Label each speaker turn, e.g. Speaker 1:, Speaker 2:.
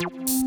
Speaker 1: you.